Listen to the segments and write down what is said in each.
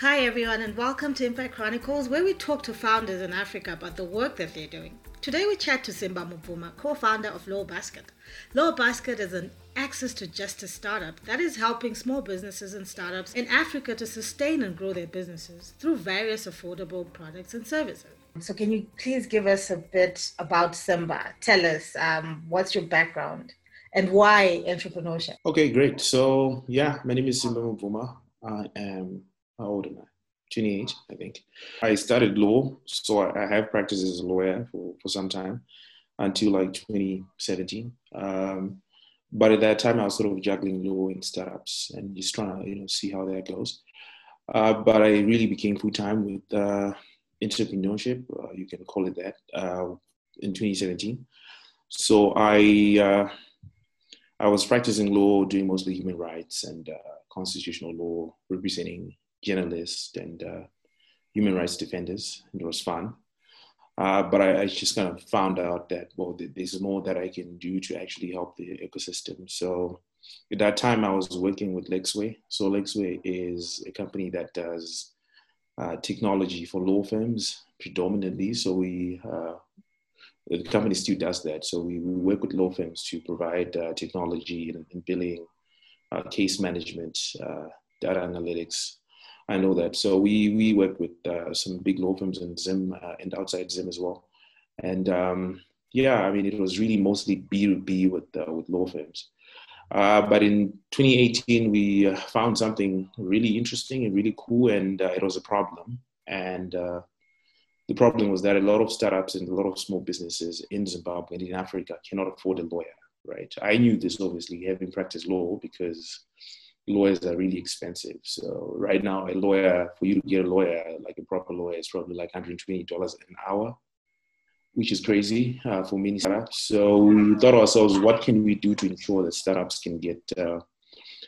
Hi, everyone, and welcome to Impact Chronicles, where we talk to founders in Africa about the work that they're doing. Today, we chat to Simba Mupuma, co founder of Law Basket. Law Basket is an access to justice startup that is helping small businesses and startups in Africa to sustain and grow their businesses through various affordable products and services. So, can you please give us a bit about Simba? Tell us um, what's your background and why entrepreneurship? Okay, great. So, yeah, my name is Simba Mupuma. I am how old am I? 28, I think. I studied law, so I have practiced as a lawyer for, for some time until like 2017. Um, but at that time, I was sort of juggling law and startups and just trying to you know see how that goes. Uh, but I really became full time with uh, entrepreneurship, uh, you can call it that, uh, in 2017. So I uh, I was practicing law, doing mostly human rights and uh, constitutional law, representing journalists and uh, human rights defenders. And it was fun. Uh, but I, I, just kind of found out that, well, there's more that I can do to actually help the ecosystem. So at that time, I was working with Lexway. So Lexway is a company that does uh, technology for law firms predominantly. So we, uh, the company still does that. So we, we work with law firms to provide uh, technology and, and billing, uh, case management, data analytics, I know that. So we we work with uh, some big law firms in Zim uh, and outside Zim as well. And um, yeah, I mean, it was really mostly B to B with uh, with law firms. Uh, but in 2018, we uh, found something really interesting and really cool, and uh, it was a problem. And the problem was that a lot of startups and a lot of small businesses in Zimbabwe and in Africa cannot afford a lawyer. Right? I knew this obviously, having practiced law, because lawyers are really expensive. So right now, a lawyer for you to get a lawyer, like a proper lawyer, is probably like $120 an hour, which is crazy uh, for many startups. So we thought ourselves, what can we do to ensure that startups can get uh,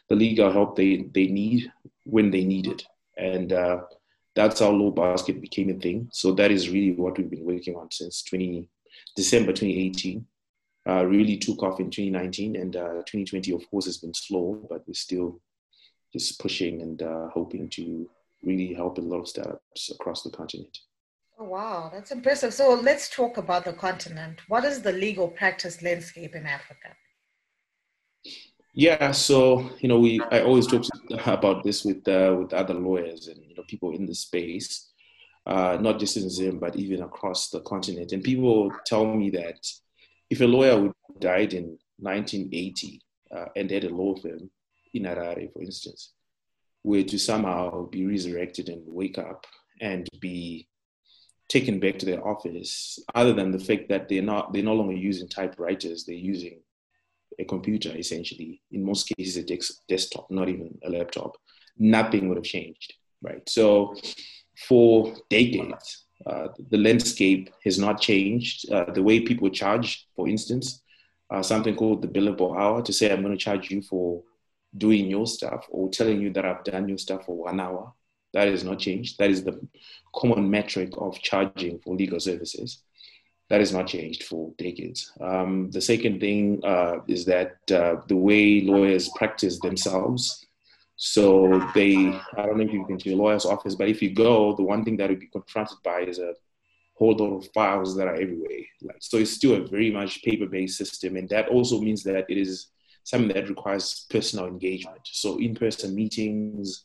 the legal help they they need when they need it, and uh, that's how Law Basket became a thing. So that is really what we've been working on since 20 December 2018. Uh, really took off in 2019 and uh, 2020 of course has been slow but we're still just pushing and uh, hoping to really help a lot of startups across the continent. Oh, wow, that's impressive. So let's talk about the continent. What is the legal practice landscape in Africa? Yeah, so you know, we I always talk about this with uh, with other lawyers and you know people in the space, uh, not just in Zim but even across the continent. And people tell me that if a lawyer would died in 1980 uh, and had a law firm, in Harare, for instance, were to somehow be resurrected and wake up and be taken back to their office, other than the fact that they're not they're no longer using typewriters, they're using a computer essentially. In most cases, a desk, desktop, not even a laptop. Nothing would have changed, right? So, for decades, uh, the landscape has not changed. Uh, the way people charge, for instance, uh, something called the billable hour to say I'm going to charge you for doing your stuff or telling you that I've done your stuff for one hour. That has not changed. That is the common metric of charging for legal services. That has not changed for decades. Um, the second thing uh, is that uh, the way lawyers practice themselves. So they, I don't know if you've been to a lawyer's office, but if you go, the one thing that you'll be confronted by is a whole lot of files that are everywhere. Like, so it's still a very much paper-based system, and that also means that it is something that requires personal engagement. So in-person meetings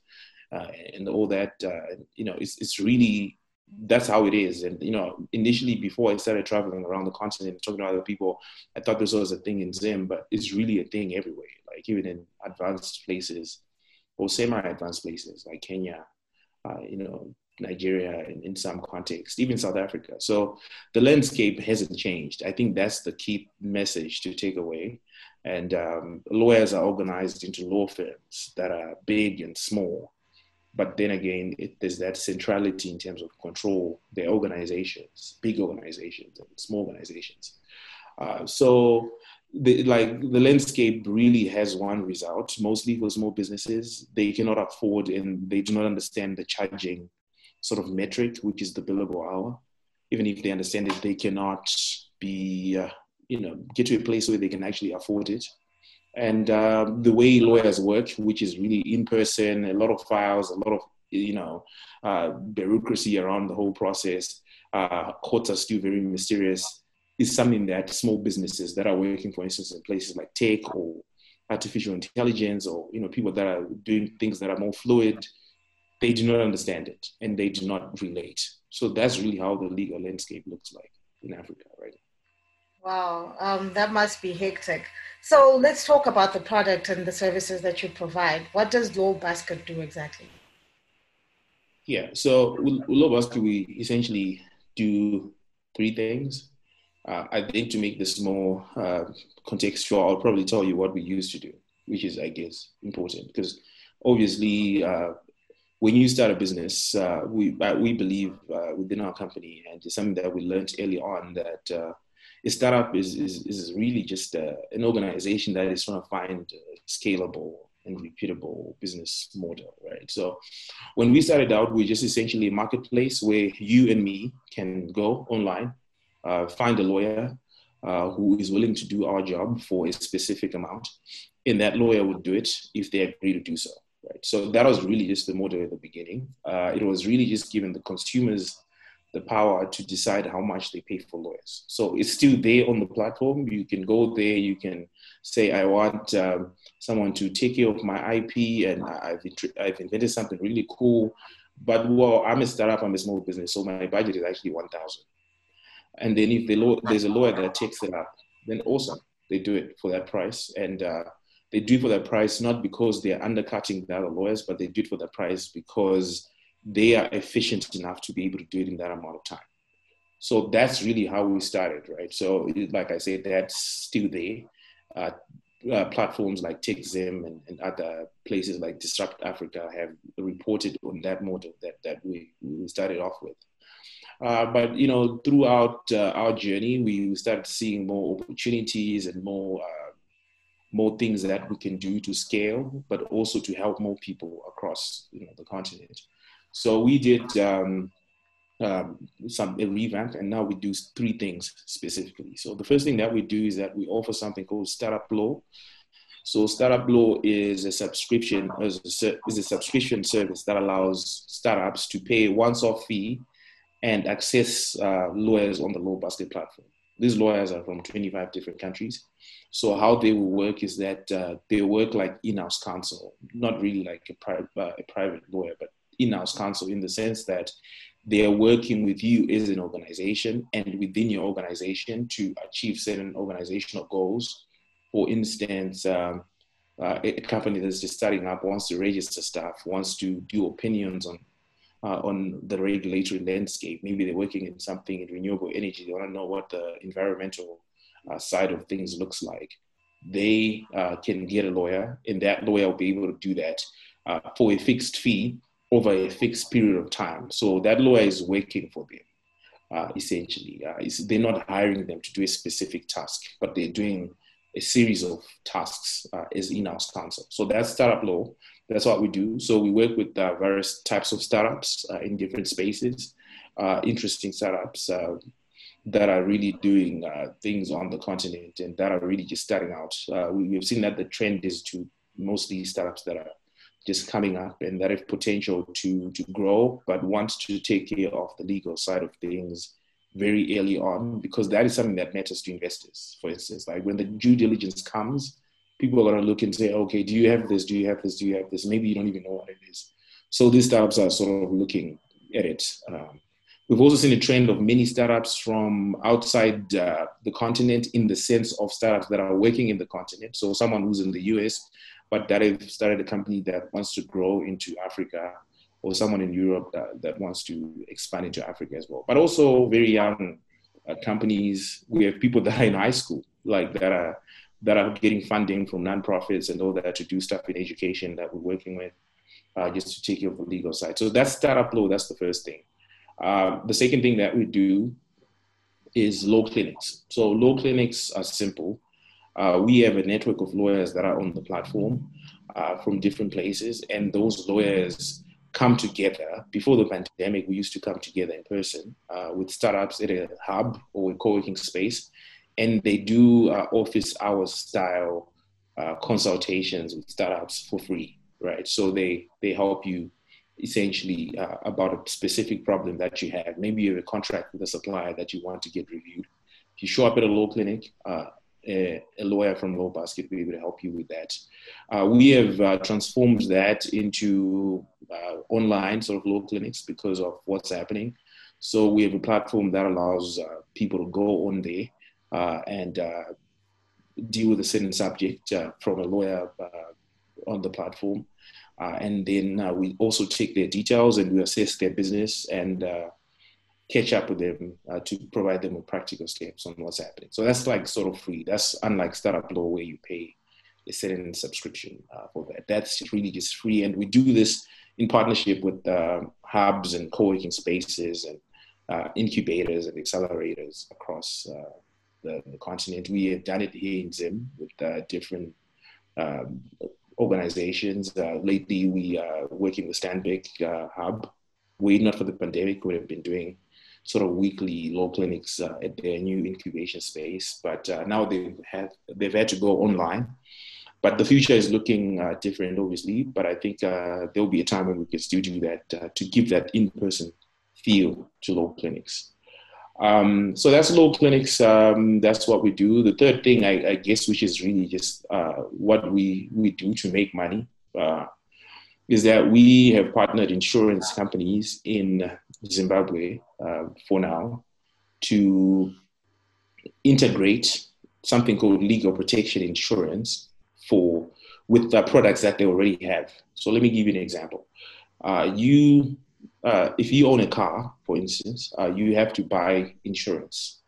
uh, and all that, uh, you know, it's, it's really, that's how it is. And, you know, initially before I started traveling around the continent, and talking to other people, I thought this was a thing in Zim, but it's really a thing everywhere, like even in advanced places or semi-advanced places like Kenya, uh, you know, Nigeria in, in some context, even South Africa. So the landscape hasn't changed. I think that's the key message to take away. And um, lawyers are organized into law firms that are big and small. But then again, it, there's that centrality in terms of control. They're organizations, big organizations and small organizations. Uh, so, the, like the landscape really has one result. Mostly for small businesses, they cannot afford and they do not understand the charging sort of metric, which is the billable hour. Even if they understand it, they cannot be uh, you know get to a place where they can actually afford it and uh, the way lawyers work which is really in person a lot of files a lot of you know, uh, bureaucracy around the whole process. Uh, courts are still very mysterious. Is something that small businesses that are working, for instance, in places like tech or artificial intelligence, or you know, people that are doing things that are more fluid, they do not understand it and they do not relate. So that's really how the legal landscape looks like in Africa right Wow, um, that must be hectic. So let's talk about the product and the services that you provide. What does Law Basket do exactly? Yeah, so with Basket, we essentially do three things. Uh, I think to make this more uh, contextual, I'll probably tell you what we used to do, which is, I guess, important because obviously, uh, when you start a business, uh, we uh, we believe uh, within our company, and it's something that we learned early on that a startup is, is, is really just uh, an organization that is trying to find a scalable and repeatable business model, right? So when we started out, we just essentially a marketplace where you and me can go online, uh, find a lawyer uh, who is willing to do our job for a specific amount, and that lawyer would do it if they agree to do so, right? So that was really just the model at the beginning. Uh, it was really just giving the consumers the power to decide how much they pay for lawyers. So it's still there on the platform. You can go there. You can say, I want um, someone to take care of my IP, and I've, I've invented something really cool. But well, I'm a startup. I'm a small business, so my budget is actually one thousand. And then if the law, there's a lawyer that takes it up, then awesome, they do it for that price, and uh, they do it for that price not because they're undercutting the other lawyers, but they do it for that price because they are efficient enough to be able to do it in that amount of time. So that's really how we started, right? So, like I said, that's still there. Uh, uh, platforms like TechZim and, and, other places like Disrupt Africa have reported on that model that, that we, we started off with. Uh, but you know, throughout uh, our journey, we started seeing more opportunities and more uh, more things that we can do to scale, but also to help more people across you know, the continent. So we did um, um, some a revamp, and now we do three things specifically. So the first thing that we do is that we offer something called Startup Law. So Startup Law is a subscription is a, is a subscription service that allows startups to pay once-off fee and access uh, lawyers on the Law Basket platform. These lawyers are from 25 different countries. So how they will work is that uh, they work like in-house counsel, not really like a, uh, a private lawyer, but in-house counsel in the sense that they are working with you as an organization and within your organization to achieve certain organizational goals. For instance, um, uh, a company that's just starting up wants to register staff, wants to do opinions on uh, on the regulatory landscape. Maybe they're working in something in renewable energy. They want to know what the environmental uh, side of things looks like. They uh, can get a lawyer, and that lawyer will be able to do that uh, for a fixed fee over a fixed period of time. So that lawyer is working for them, uh, essentially. Uh, they're not hiring them to do a specific task, but they're doing a series of tasks uh, as in-house counsel. So that's startup law. That's what we do. So we work with uh, various types of startups uh, in different spaces, uh, interesting startups that are really doing things on the continent and that are really just starting out. we, we've seen that the trend is to mostly startups that are just coming up and that have potential to to grow, but wants to take care of the legal side of things very early on because that is something that matters to investors. For instance, like when the due diligence comes, people are going to look and say, okay, do you have this? Do you have this? Do you have this? Maybe you don't even know what it is. So these startups are sort of looking at it. Um, we've also seen a trend of many startups from outside uh, the continent in the sense of startups that are working in the continent. So someone who's in the US but that have started a company that wants to grow into Africa or someone in Europe that, that wants to expand into Africa as well. But also very young uh, companies. We have people that are in high school, like that are that are getting funding from nonprofits and all that to do stuff in education that we're working with, uh, just to take care of the legal side. So that's startup law. That's the first thing. Uh, the second thing that we do is law clinics. So law clinics are simple. Uh, we have a network of lawyers that are on the platform uh, from different places, and those lawyers come together. Before the pandemic, we used to come together in person uh, with startups at a hub or a co-working space, and they do uh, office hours style uh, consultations with startups for free, right? So they they help you essentially uh, about a specific problem that you have. Maybe you have a contract with a supplier that you want to get reviewed. If you show up at a law clinic, a, a, lawyer from Law Basket will be able to help you with that. Uh, we have uh, transformed that into uh, online sort of law clinics because of what's happening. So we have a platform that allows uh, people to go on there and deal with a certain subject from a lawyer on the platform. Uh, and then uh, we also take their details and we assess their business and uh, catch up with them uh, to provide them with practical steps on what's happening. So that's like sort of free. That's unlike startup law where you pay a certain subscription uh, for that. That's really just free. And we do this in partnership with uh, hubs and co-working spaces and incubators and accelerators across the, the, continent. We have done it here in Zim with different um, organizations. Uh, lately, we are working with Stanbic uh, Hub. We, not for the pandemic, would have been doing sort of weekly law clinics uh, at their new incubation space, but uh, now they've had they've had to go online. But the future is looking uh, different, obviously. But I think uh, there will be a time when we can still do that to give that in-person feel to law clinics. Um, so that's law clinics. Um, that's what we do. The third thing, I, I guess, which is really just uh, what we, we do to make money, uh, is that we have partnered insurance companies in Zimbabwe uh, for now to integrate something called legal protection insurance for with the products that they already have. So let me give you an example. Uh, you uh, if you own a car, for instance, uh, you have to buy insurance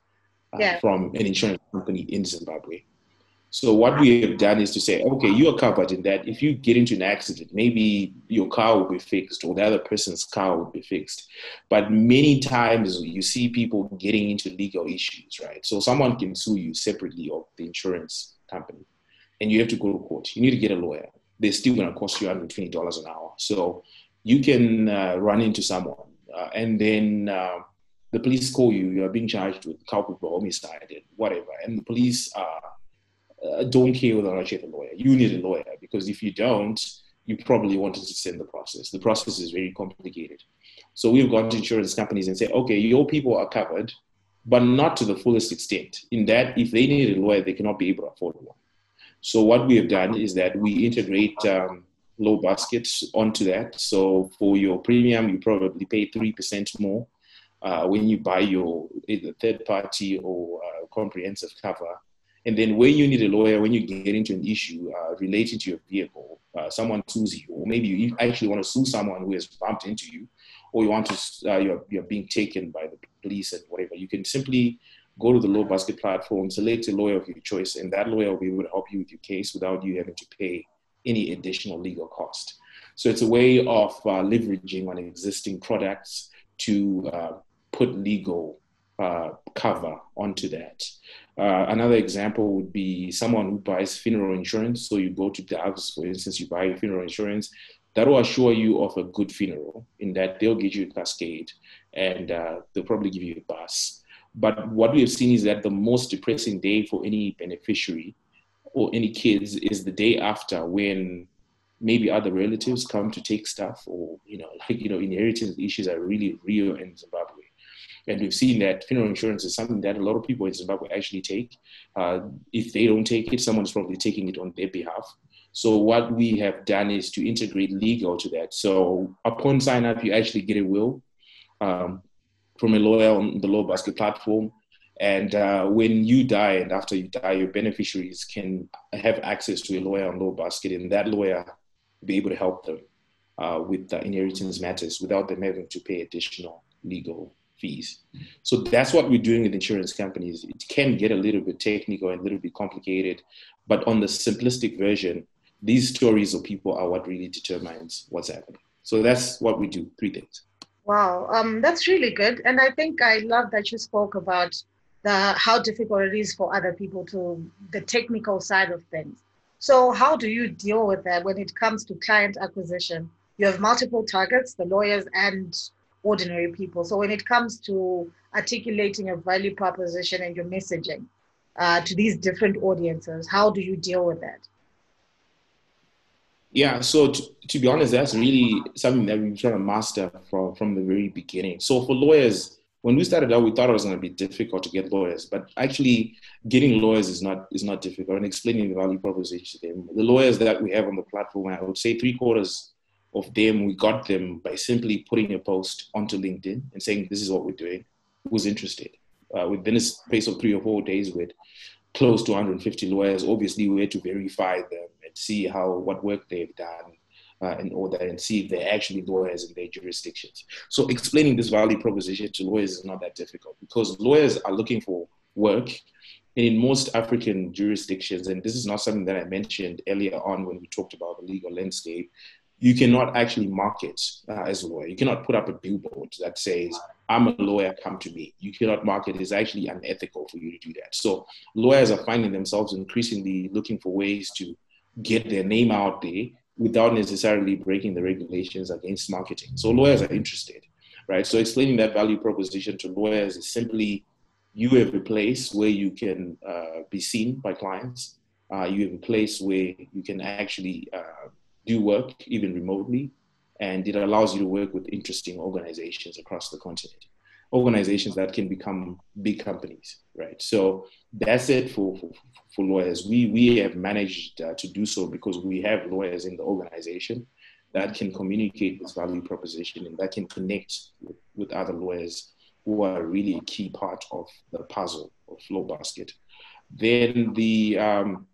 uh, yeah. from an insurance company in Zimbabwe. So what we have done is to say, okay, you are covered in that. If you get into an accident, maybe your car will be fixed or the other person's car will be fixed. But many times you see people getting into legal issues, right? So someone can sue you separately of the insurance company and you have to go to court. You need to get a lawyer. They're still going to cost you $120 an hour. So you can uh, run into someone uh, and then uh, the police call you, you are being charged with culpable homicide and whatever. And the police uh, don't care whether or not you have a lawyer. You need a lawyer because if you don't, you probably want to send the process. The process is very complicated. So we've gone to insurance companies and say, okay, your people are covered, but not to the fullest extent. In that, if they need a lawyer, they cannot be able to afford one. So what we have done is that we integrate um, Law Baskets onto that. So for your premium, you probably pay 3% more uh, when you buy your either third party or uh, comprehensive cover. And then when you need a lawyer, when you get into an issue uh, relating to your vehicle, uh, someone sues you, or maybe you actually want to sue someone who has bumped into you, or you want to, uh, you're, you're being taken by the police and whatever, you can simply go to the Law basket platform, select a lawyer of your choice, and that lawyer will be able to help you with your case without you having to pay any additional legal cost. So it's a way of uh, leveraging on existing products to uh, put legal uh, cover onto that. Uh, another example would be someone who buys funeral insurance. So you go to Doves, for instance, you buy funeral insurance. That will assure you of a good funeral in that they'll get you a cascade and uh, they'll probably give you a bus. But what we have seen is that the most depressing day for any beneficiary or any kids is the day after when maybe other relatives come to take stuff or you know like you know inheritance issues are really real in zimbabwe and we've seen that funeral insurance is something that a lot of people in zimbabwe actually take. Uh, if they don't take it someone's probably taking it on their behalf. So what we have done is to integrate legal to that. So upon sign up you actually get a will um, from a lawyer on the law basket platform. And uh, when you die and after you die, your beneficiaries can have access to a lawyer on Law Basket, and that lawyer be able to help them uh, with the inheritance matters without them having to pay additional legal fees. So that's what we're doing with insurance companies. It can get a little bit technical and a little bit complicated, but on the simplistic version, these stories of people are what really determines what's happening. So that's what we do. Three things. Wow, um, that's really good. And I think I love that you spoke about the how difficult it is for other people to the technical side of things. So how do you deal with that when it comes to client acquisition? You have multiple targets, the lawyers and ordinary people. So when it comes to articulating a value proposition and your messaging uh, to these different audiences, how do you deal with that? Yeah, so to, to be honest, that's really something that we've tried to master from, from the very beginning. So for lawyers, when we started out, we thought it was going to be difficult to get lawyers, but actually getting lawyers is not is not difficult. And explaining the value proposition to them, the lawyers that we have on the platform, I would say three quarters of them, we got them by simply putting a post onto LinkedIn and saying, "This is what we're doing." Who's interested? Uh, within a space of three or four days, with close to 150 lawyers, obviously we had to verify them and see how what work they've done uh, in order and see if they're actually lawyers in their jurisdictions. So explaining this value proposition to lawyers is not that difficult because lawyers are looking for work. And in most African jurisdictions, and this is not something that I mentioned earlier on when we talked about the legal landscape, you cannot actually market uh, as a lawyer. You cannot put up a billboard that says, I'm a lawyer, come to me. You cannot market. It's actually unethical for you to do that. So lawyers are finding themselves increasingly looking for ways to get their name out there without necessarily breaking the regulations against marketing. So lawyers are interested, right? So explaining that value proposition to lawyers is simply you have a place where you can uh, be seen by clients. Uh, you have a place where you can actually uh, do work even remotely, and it allows you to work with interesting organizations across the continent organizations that can become big companies, right? So that's it for, for, for lawyers. We, we have managed uh, to do so because we have lawyers in the organization that can communicate this value proposition and that can connect with, with other lawyers who are really a key part of the puzzle of Law Basket. Then the um,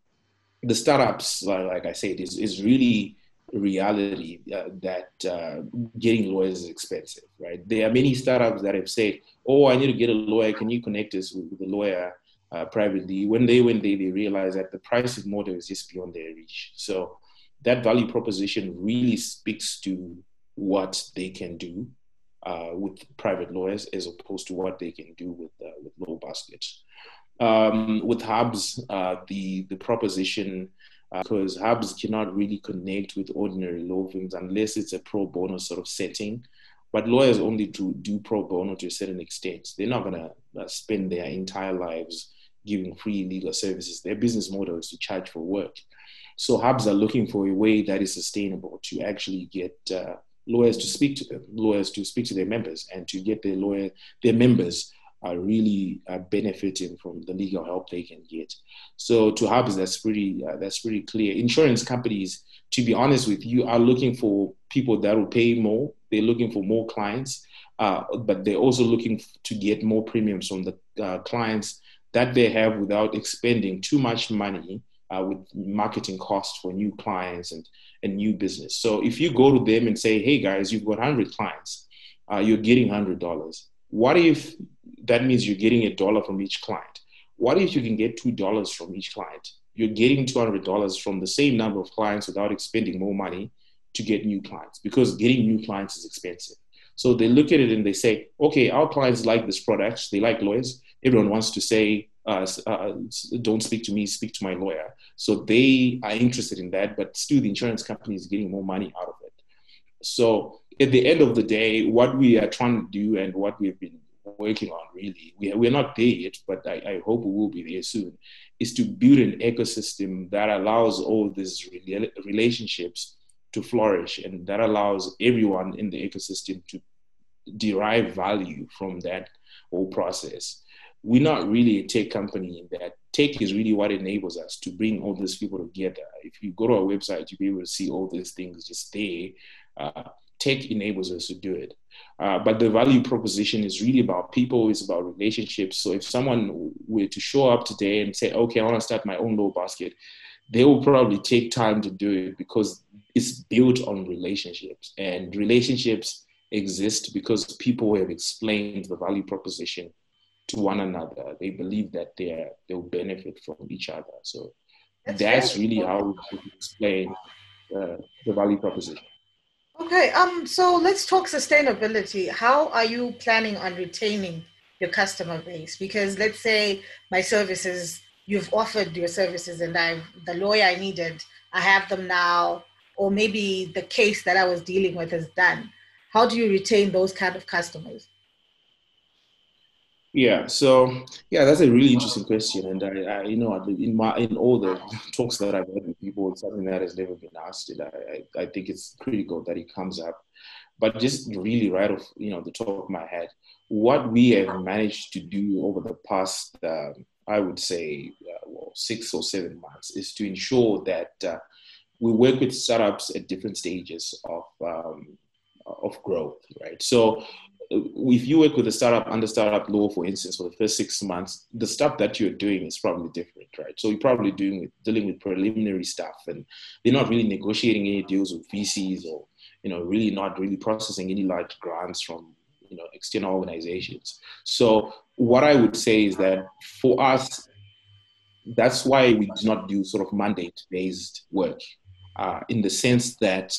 the startups, like I said, is is really reality uh, that uh, getting lawyers is expensive, right? There are many startups that have said, "Oh, I need to get a lawyer. Can you connect us with, with a lawyer uh, privately?" When they went there, they realized that the price of model is just beyond their reach. So that value proposition really speaks to what they can do uh, with private lawyers as opposed to what they can do with uh, with Law Basket. Um, with hubs, uh, the the proposition because uh, hubs cannot really connect with ordinary law firms unless it's a pro bono sort of setting. But lawyers only do, do pro bono to a certain extent. They're not going to uh, spend their entire lives giving free legal services. Their business model is to charge for work. So hubs are looking for a way that is sustainable to actually get uh, lawyers to speak to them, lawyers to speak to their members, and to get their lawyer their members are really uh, benefiting from the legal help they can get. So to hubs, that's pretty uh, that's pretty clear. Insurance companies, to be honest with you, are looking for people that will pay more. They're looking for more clients, uh, but they're also looking to get more premiums from the uh, clients that they have without expending too much money uh, with marketing costs for new clients and, and new business. So if you go to them and say, hey guys, you've got 100 clients, uh, you're getting $100. What if that means you're getting a dollar from each client. What if you can get $2 from each client? You're getting $200 from the same number of clients without expending more money to get new clients because getting new clients is expensive. So they look at it and they say, okay, our clients like this product, they like lawyers. Everyone wants to say, uh, uh, don't speak to me, speak to my lawyer. So they are interested in that, but still the insurance company is getting more money out of it. So at the end of the day, what we are trying to do and what we've been working on really. We, we're not there yet but I, I, hope we will be there soon is to build an ecosystem that allows all these relationships to flourish and that allows everyone in the ecosystem to derive value from that whole process. We're not really a tech company that tech is really what enables us to bring all these people together. If you go to our website you'll be able to see all these things just there. Uh, tech enables us to do it uh, but the value proposition is really about people, it's about relationships. So if someone were to show up today and say, okay, I want to start my own Law Basket, they will probably take time to do it because it's built on relationships. And relationships exist because people have explained the value proposition to one another. They believe that they they'll benefit from each other. So that's, that's really how we explain uh, the value proposition. Okay, um, so let's talk sustainability. How are you planning on retaining your customer base? Because let's say my services, you've offered your services and I've the lawyer I needed, I have them now, or maybe the case that I was dealing with is done. How do you retain those kind of customers? Yeah, so yeah, that's a really interesting question, and I, I you know, in my in all the talks that I've had with people, it's something that has never been asked, and I, I, I think it's critical that it comes up. But just really right off, you know, the top of my head, what we have managed to do over the past, um, I would say, uh, well, six or seven months, is to ensure that uh, we work with startups at different stages of um, of growth, right? So if you work with a startup under startup law, for instance, for the first six months, the stuff that you're doing is probably different, right? So you're probably doing with, dealing with preliminary stuff, and they're not really negotiating any deals with VCs, or you know, really not really processing any large grants from you know external organizations. So what I would say is that for us, that's why we do not do sort of mandate-based work, uh, in the sense that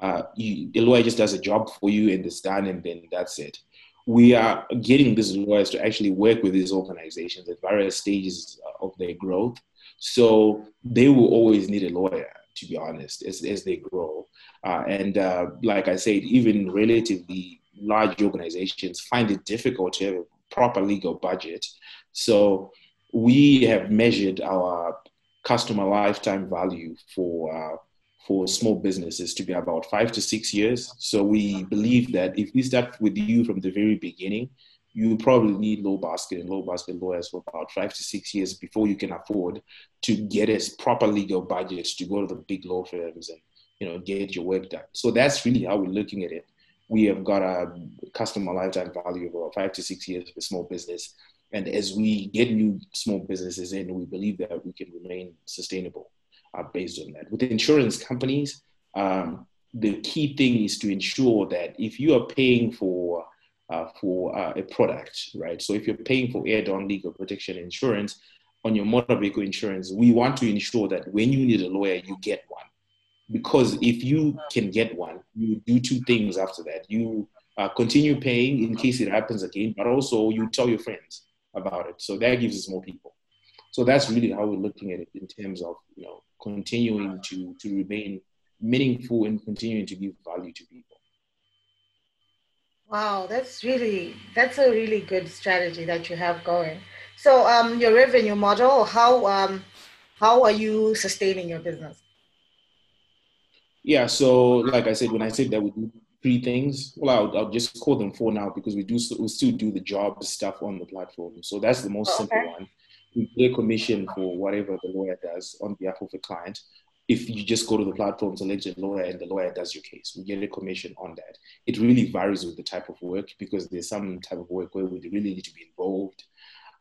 uh, you, the lawyer just does a job for you and it's done, and then that's it. We are getting these lawyers to actually work with these organizations at various stages of their growth. So they will always need a lawyer, to be honest, as, as they grow. Uh, and uh, like I said, even relatively large organizations find it difficult to have a proper legal budget. So we have measured our customer lifetime value for uh, for small businesses to be about five to six years. So we believe that if we start with you from the very beginning, you probably need Law Basket and Law Basket lawyers for about five to six years before you can afford to get a proper legal budget to go to the big law firms and you know get your work done. So that's really how we're looking at it. We have got a customer lifetime value of about five to six years for small business. And as we get new small businesses in, we believe that we can remain sustainable are based on that. With insurance companies, um, the key thing is to ensure that if you are paying for uh, for uh, a product, right? So if you're paying for add-on legal protection insurance on your motor vehicle insurance, we want to ensure that when you need a lawyer, you get one. Because if you can get one, you do two things after that. You uh, continue paying in case it happens again, but also you tell your friends about it. So that gives us more people. So that's really how we're looking at it in terms of you know continuing to, to remain meaningful and continuing to give value to people. Wow, that's really that's a really good strategy that you have going. So, um, your revenue model, how um, how are you sustaining your business? Yeah, so like I said, when I said that we do three things, well, I'll, I'll just call them four now because we do we still do the job stuff on the platform. So that's the most oh, okay. simple one pay commission for whatever the lawyer does on behalf of the client. If you just go to the platform, select a lawyer, and the lawyer does your case, we get a commission on that. It really varies with the type of work because there's some type of work where we really need to be involved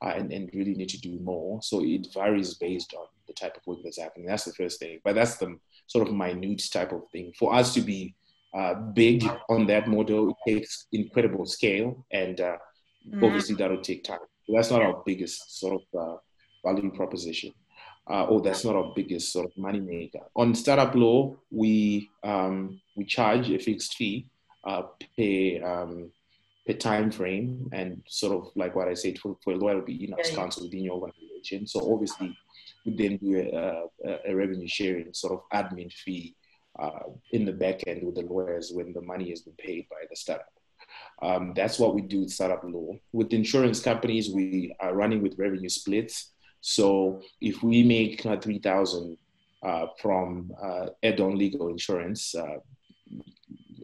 uh, and, and really need to do more. So it varies based on the type of work that's happening. That's the first thing. But that's the sort of minute type of thing. For us to be uh, big on that model, it takes incredible scale, and uh, mm-hmm. obviously that'll take time that's not our biggest sort of uh, value proposition. Uh, or that's not our biggest sort of money maker. On startup law, we um, we charge a fixed fee uh, per um, per time frame, and sort of like what I said for, for a lawyer to be in-house counsel within your organization. So obviously, we then do a, a, a revenue sharing sort of admin fee uh, in the back end with the lawyers when the money has been paid by the startup. Um, that's what we do with startup law. With insurance companies, we are running with revenue splits. So if we make uh, 3000 uh, from uh, add-on legal insurance uh,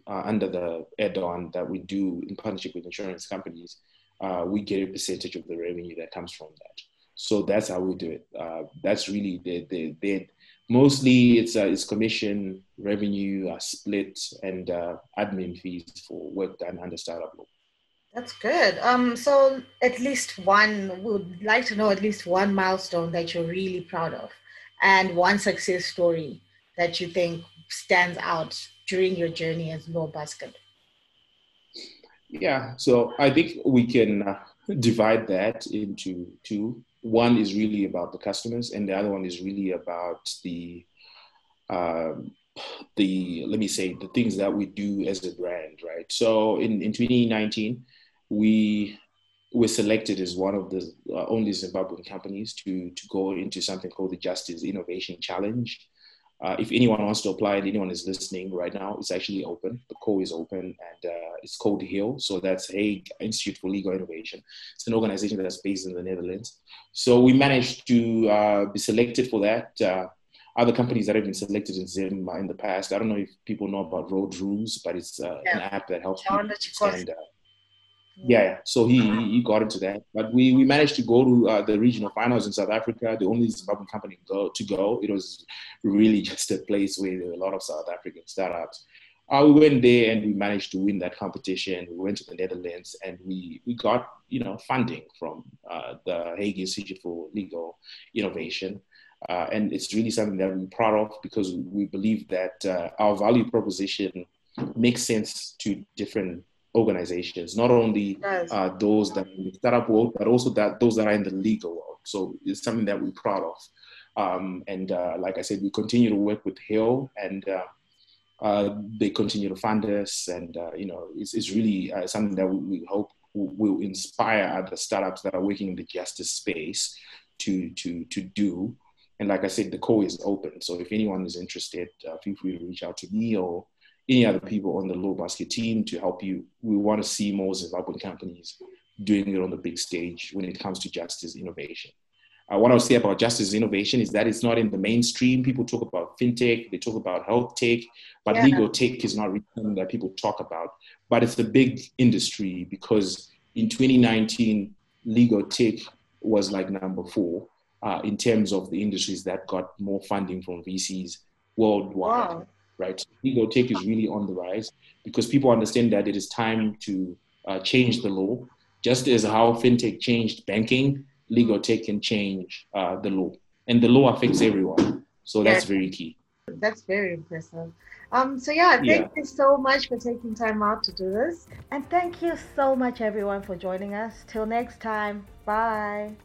uh, under the add-on that we do in partnership with insurance companies, uh, we get a percentage of the revenue that comes from that. So that's how we do it. that's really the, the, the, mostly it's uh, it's commission revenue uh, split and uh, admin fees for work done under startup law. That's good. Um so at least one would like to know at least one milestone that you're really proud of and one success story that you think stands out during your journey as law basket. Yeah so i think we can uh, divide that into two one is really about the customers and the other one is really about the um, the let me say the things that we do as a brand right? So in, in 2019 we were selected as one of the uh, only zimbabwean companies to to go into something called the justice innovation challenge uh, if anyone wants to apply and anyone is listening right now, it's actually open. The call is open and uh, it's called HIL. So that's Hague Institute for Legal Innovation. It's an organization that's based in the Netherlands. So we managed to uh, be selected for that. Uh, other companies that have been selected in Zim in the past. I don't know if people know about Road Rules, but it's uh, yeah. an app that helps people understand yeah, yeah. So he he got into that, but we we managed to go to uh, the regional finals in South Africa. The only Zimbabwean company go, to go. It was really just a place where a lot of South African startups. Uh, we went there and we managed to win that competition. We went to the Netherlands and we we got you know funding from uh, the Hague Institute for Legal Innovation. Uh, and it's really something that we're proud of because we believe that uh, our value proposition makes sense to different organizations, not only uh, those that are in the startup world, but also that those that are in the legal world. So it's something that we're proud of. Um, and uh, like I said, we continue to work with HIL and uh, uh they continue to fund us. And, uh, you know, it's, it's really uh, something that we, we hope will inspire other startups that are working in the justice space to, to, to do. And like I said, the call is open. So if anyone is interested, feel free to reach out to me or any other people on the Law Basket team to help you. We want to see more Zimbabwean companies doing it on the big stage when it comes to justice innovation. Uh, what I'll say about justice innovation is that it's not in the mainstream. People talk about fintech, they talk about health tech, but yeah. legal tech is not really something that people talk about. But it's a big industry because in 2019, legal tech was like number four uh, in terms of the industries that got more funding from VCs worldwide. Wow right? Legal tech is really on the rise because people understand that it is time to uh, change the law. Just as how fintech changed banking, legal tech can change uh, the law, and the law affects everyone. So that's very key. That's very impressive. Um, so yeah, thank yeah. you so much for taking time out to do this. And thank you so much everyone for joining us. Till next time. Bye.